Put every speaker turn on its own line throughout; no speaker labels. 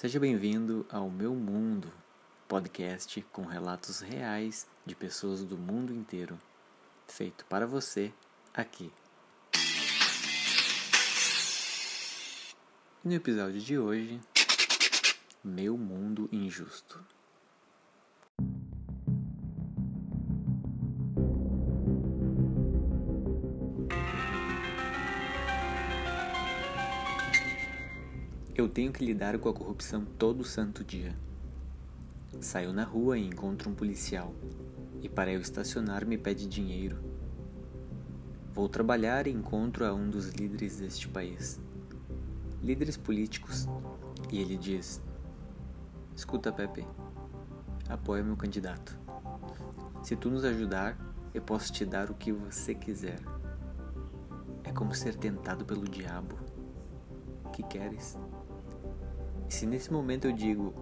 Seja bem-vindo ao Meu Mundo, podcast com relatos reais de pessoas do mundo inteiro, feito para você aqui. No episódio de hoje, Meu Mundo Injusto. Eu tenho que lidar com a corrupção todo santo dia. Saio na rua e encontro um policial, e para eu estacionar me pede dinheiro. Vou trabalhar e encontro a um dos líderes deste país, líderes políticos, e ele diz: Escuta, Pepe, apoia meu candidato. Se tu nos ajudar, eu posso te dar o que você quiser. É como ser tentado pelo diabo. Que queres? E se nesse momento eu digo,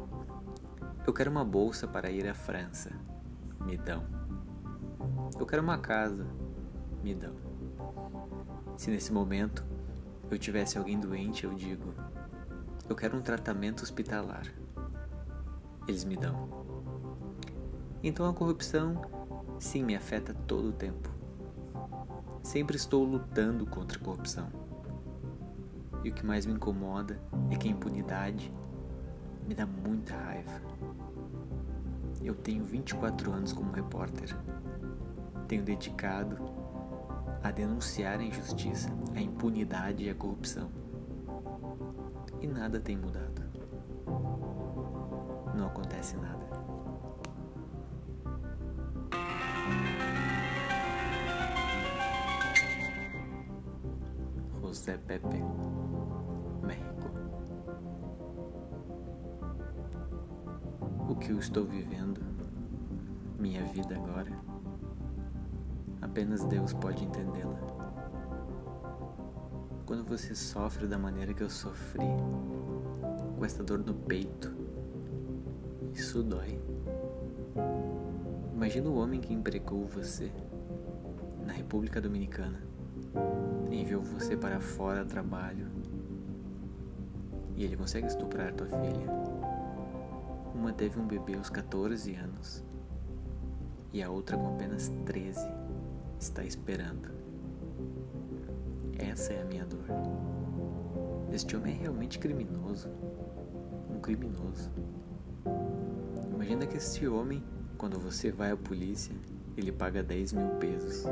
eu quero uma bolsa para ir à França, me dão. Eu quero uma casa, me dão. Se nesse momento eu tivesse alguém doente, eu digo, eu quero um tratamento hospitalar, eles me dão. Então a corrupção, sim, me afeta todo o tempo. Sempre estou lutando contra a corrupção e o que mais me incomoda é que a impunidade me dá muita raiva. Eu tenho 24 anos como repórter. Tenho dedicado a denunciar a injustiça, a impunidade e a corrupção. E nada tem mudado. Não acontece nada. José Pepe que eu estou vivendo, minha vida agora, apenas Deus pode entendê-la. Quando você sofre da maneira que eu sofri, com essa dor no peito, isso dói. Imagina o homem que empregou você na República Dominicana, enviou você para fora a trabalho e ele consegue estuprar tua filha. Uma teve um bebê aos 14 anos e a outra com apenas 13 está esperando. Essa é a minha dor. Este homem é realmente criminoso. Um criminoso. Imagina que este homem, quando você vai à polícia, ele paga 10 mil pesos,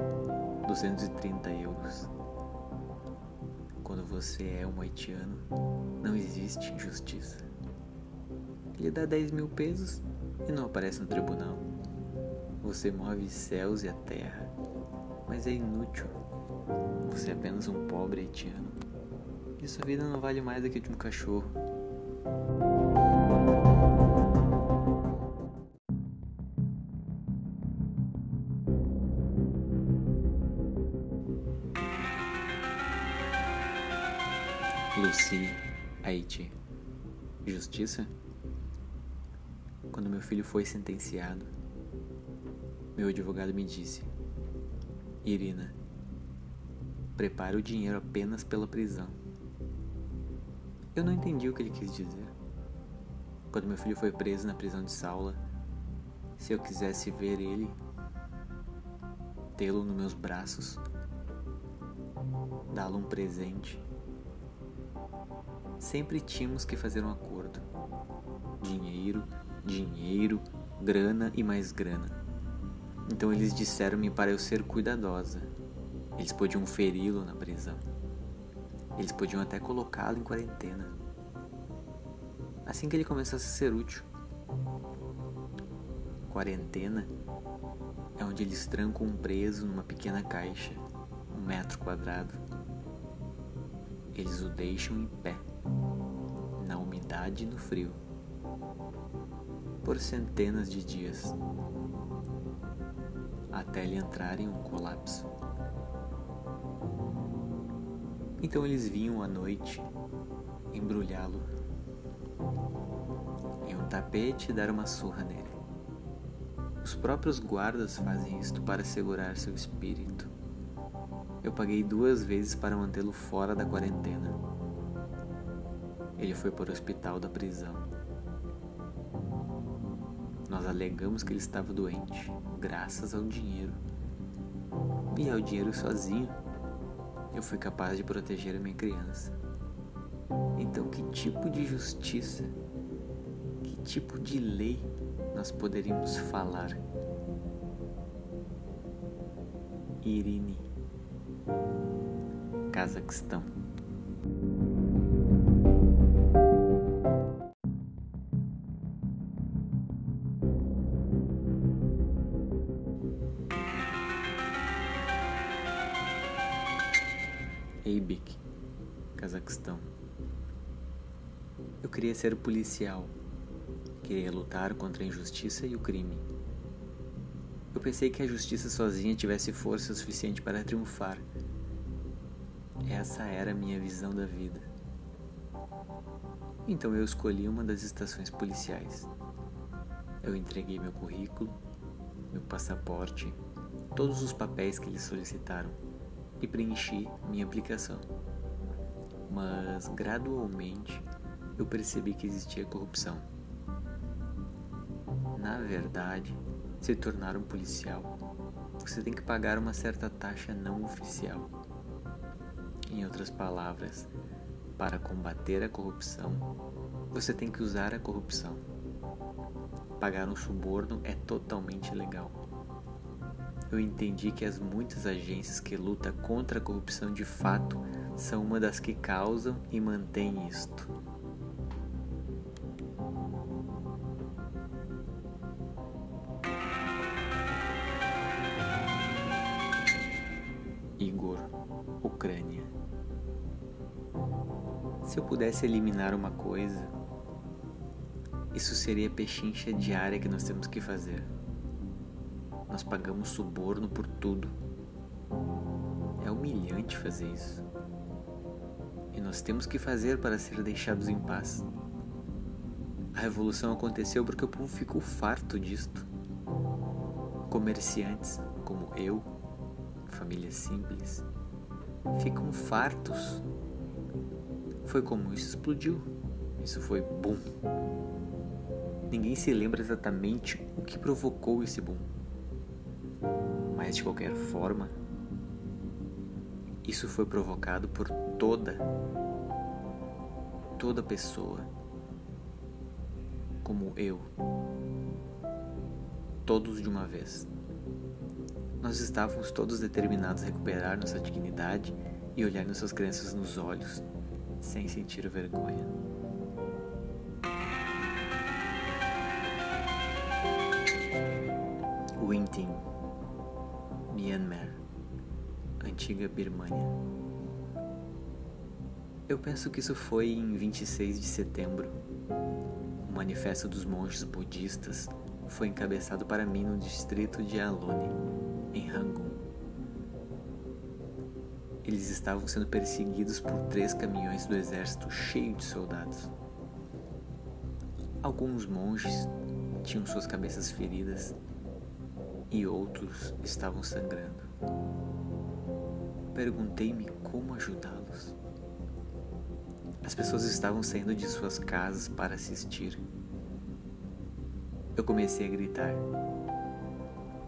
230 euros quando você é um haitiano, não existe justiça. Ele dá 10 mil pesos e não aparece no tribunal. Você move céus e a terra, mas é inútil. Você é apenas um pobre haitiano. E sua vida não vale mais do que de um cachorro. Lucy, Haiti. Justiça? Quando meu filho foi sentenciado, meu advogado me disse: Irina, prepare o dinheiro apenas pela prisão. Eu não entendi o que ele quis dizer. Quando meu filho foi preso na prisão de Saula, se eu quisesse ver ele, tê-lo nos meus braços, dá-lo um presente, sempre tínhamos que fazer um acordo. Dinheiro, dinheiro, grana e mais grana. Então eles disseram-me para eu ser cuidadosa. Eles podiam feri-lo na prisão. Eles podiam até colocá-lo em quarentena. Assim que ele começasse a ser útil. Quarentena é onde eles trancam um preso numa pequena caixa, um metro quadrado. Eles o deixam em pé na umidade e no frio, por centenas de dias, até ele entrar em um colapso. Então eles vinham à noite embrulhá-lo em um tapete e dar uma surra nele. Os próprios guardas fazem isto para segurar seu espírito. Eu paguei duas vezes para mantê-lo fora da quarentena ele foi para o hospital da prisão. Nós alegamos que ele estava doente, graças ao dinheiro. E ao dinheiro sozinho, eu fui capaz de proteger a minha criança. Então, que tipo de justiça, que tipo de lei nós poderíamos falar? Irine, Cazaquistão. Eibik, Cazaquistão. Eu queria ser policial. Queria lutar contra a injustiça e o crime. Eu pensei que a justiça sozinha tivesse força suficiente para triunfar. Essa era a minha visão da vida. Então eu escolhi uma das estações policiais. Eu entreguei meu currículo, meu passaporte, todos os papéis que eles solicitaram e preenchi minha aplicação. Mas gradualmente eu percebi que existia corrupção. Na verdade, se tornar um policial, você tem que pagar uma certa taxa não oficial. Em outras palavras, para combater a corrupção, você tem que usar a corrupção. Pagar um suborno é totalmente legal eu entendi que as muitas agências que lutam contra a corrupção de fato são uma das que causam e mantêm isto. Igor, Ucrânia. Se eu pudesse eliminar uma coisa, isso seria a pechincha diária que nós temos que fazer. Nós pagamos suborno por tudo. É humilhante fazer isso. E nós temos que fazer para ser deixados em paz. A revolução aconteceu porque o povo ficou farto disto. Comerciantes como eu, famílias simples, ficam fartos. Foi como isso explodiu. Isso foi boom. Ninguém se lembra exatamente o que provocou esse boom. Mas de qualquer forma, isso foi provocado por toda, toda pessoa, como eu, todos de uma vez. Nós estávamos todos determinados a recuperar nossa dignidade e olhar nossas crianças nos olhos, sem sentir vergonha. Winting Myanmar, antiga Birmânia. Eu penso que isso foi em 26 de setembro. O manifesto dos monges budistas foi encabeçado para mim no distrito de Alone, em Rangoon. Eles estavam sendo perseguidos por três caminhões do exército cheios de soldados. Alguns monges tinham suas cabeças feridas e outros estavam sangrando. Perguntei-me como ajudá-los. As pessoas estavam saindo de suas casas para assistir. Eu comecei a gritar.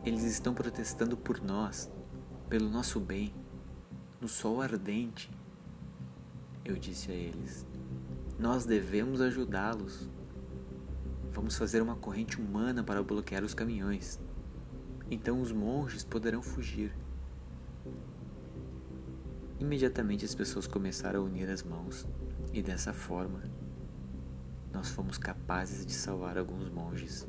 Eles estão protestando por nós, pelo nosso bem, no sol ardente. Eu disse a eles: Nós devemos ajudá-los. Vamos fazer uma corrente humana para bloquear os caminhões. Então os monges poderão fugir. Imediatamente as pessoas começaram a unir as mãos, e dessa forma, nós fomos capazes de salvar alguns monges.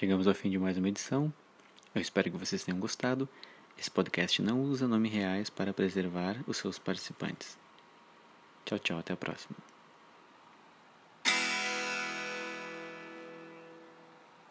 Chegamos ao fim de mais uma edição. Eu espero que vocês tenham gostado. Esse podcast não usa nomes reais para preservar os seus participantes. Tchau, tchau, até a próxima.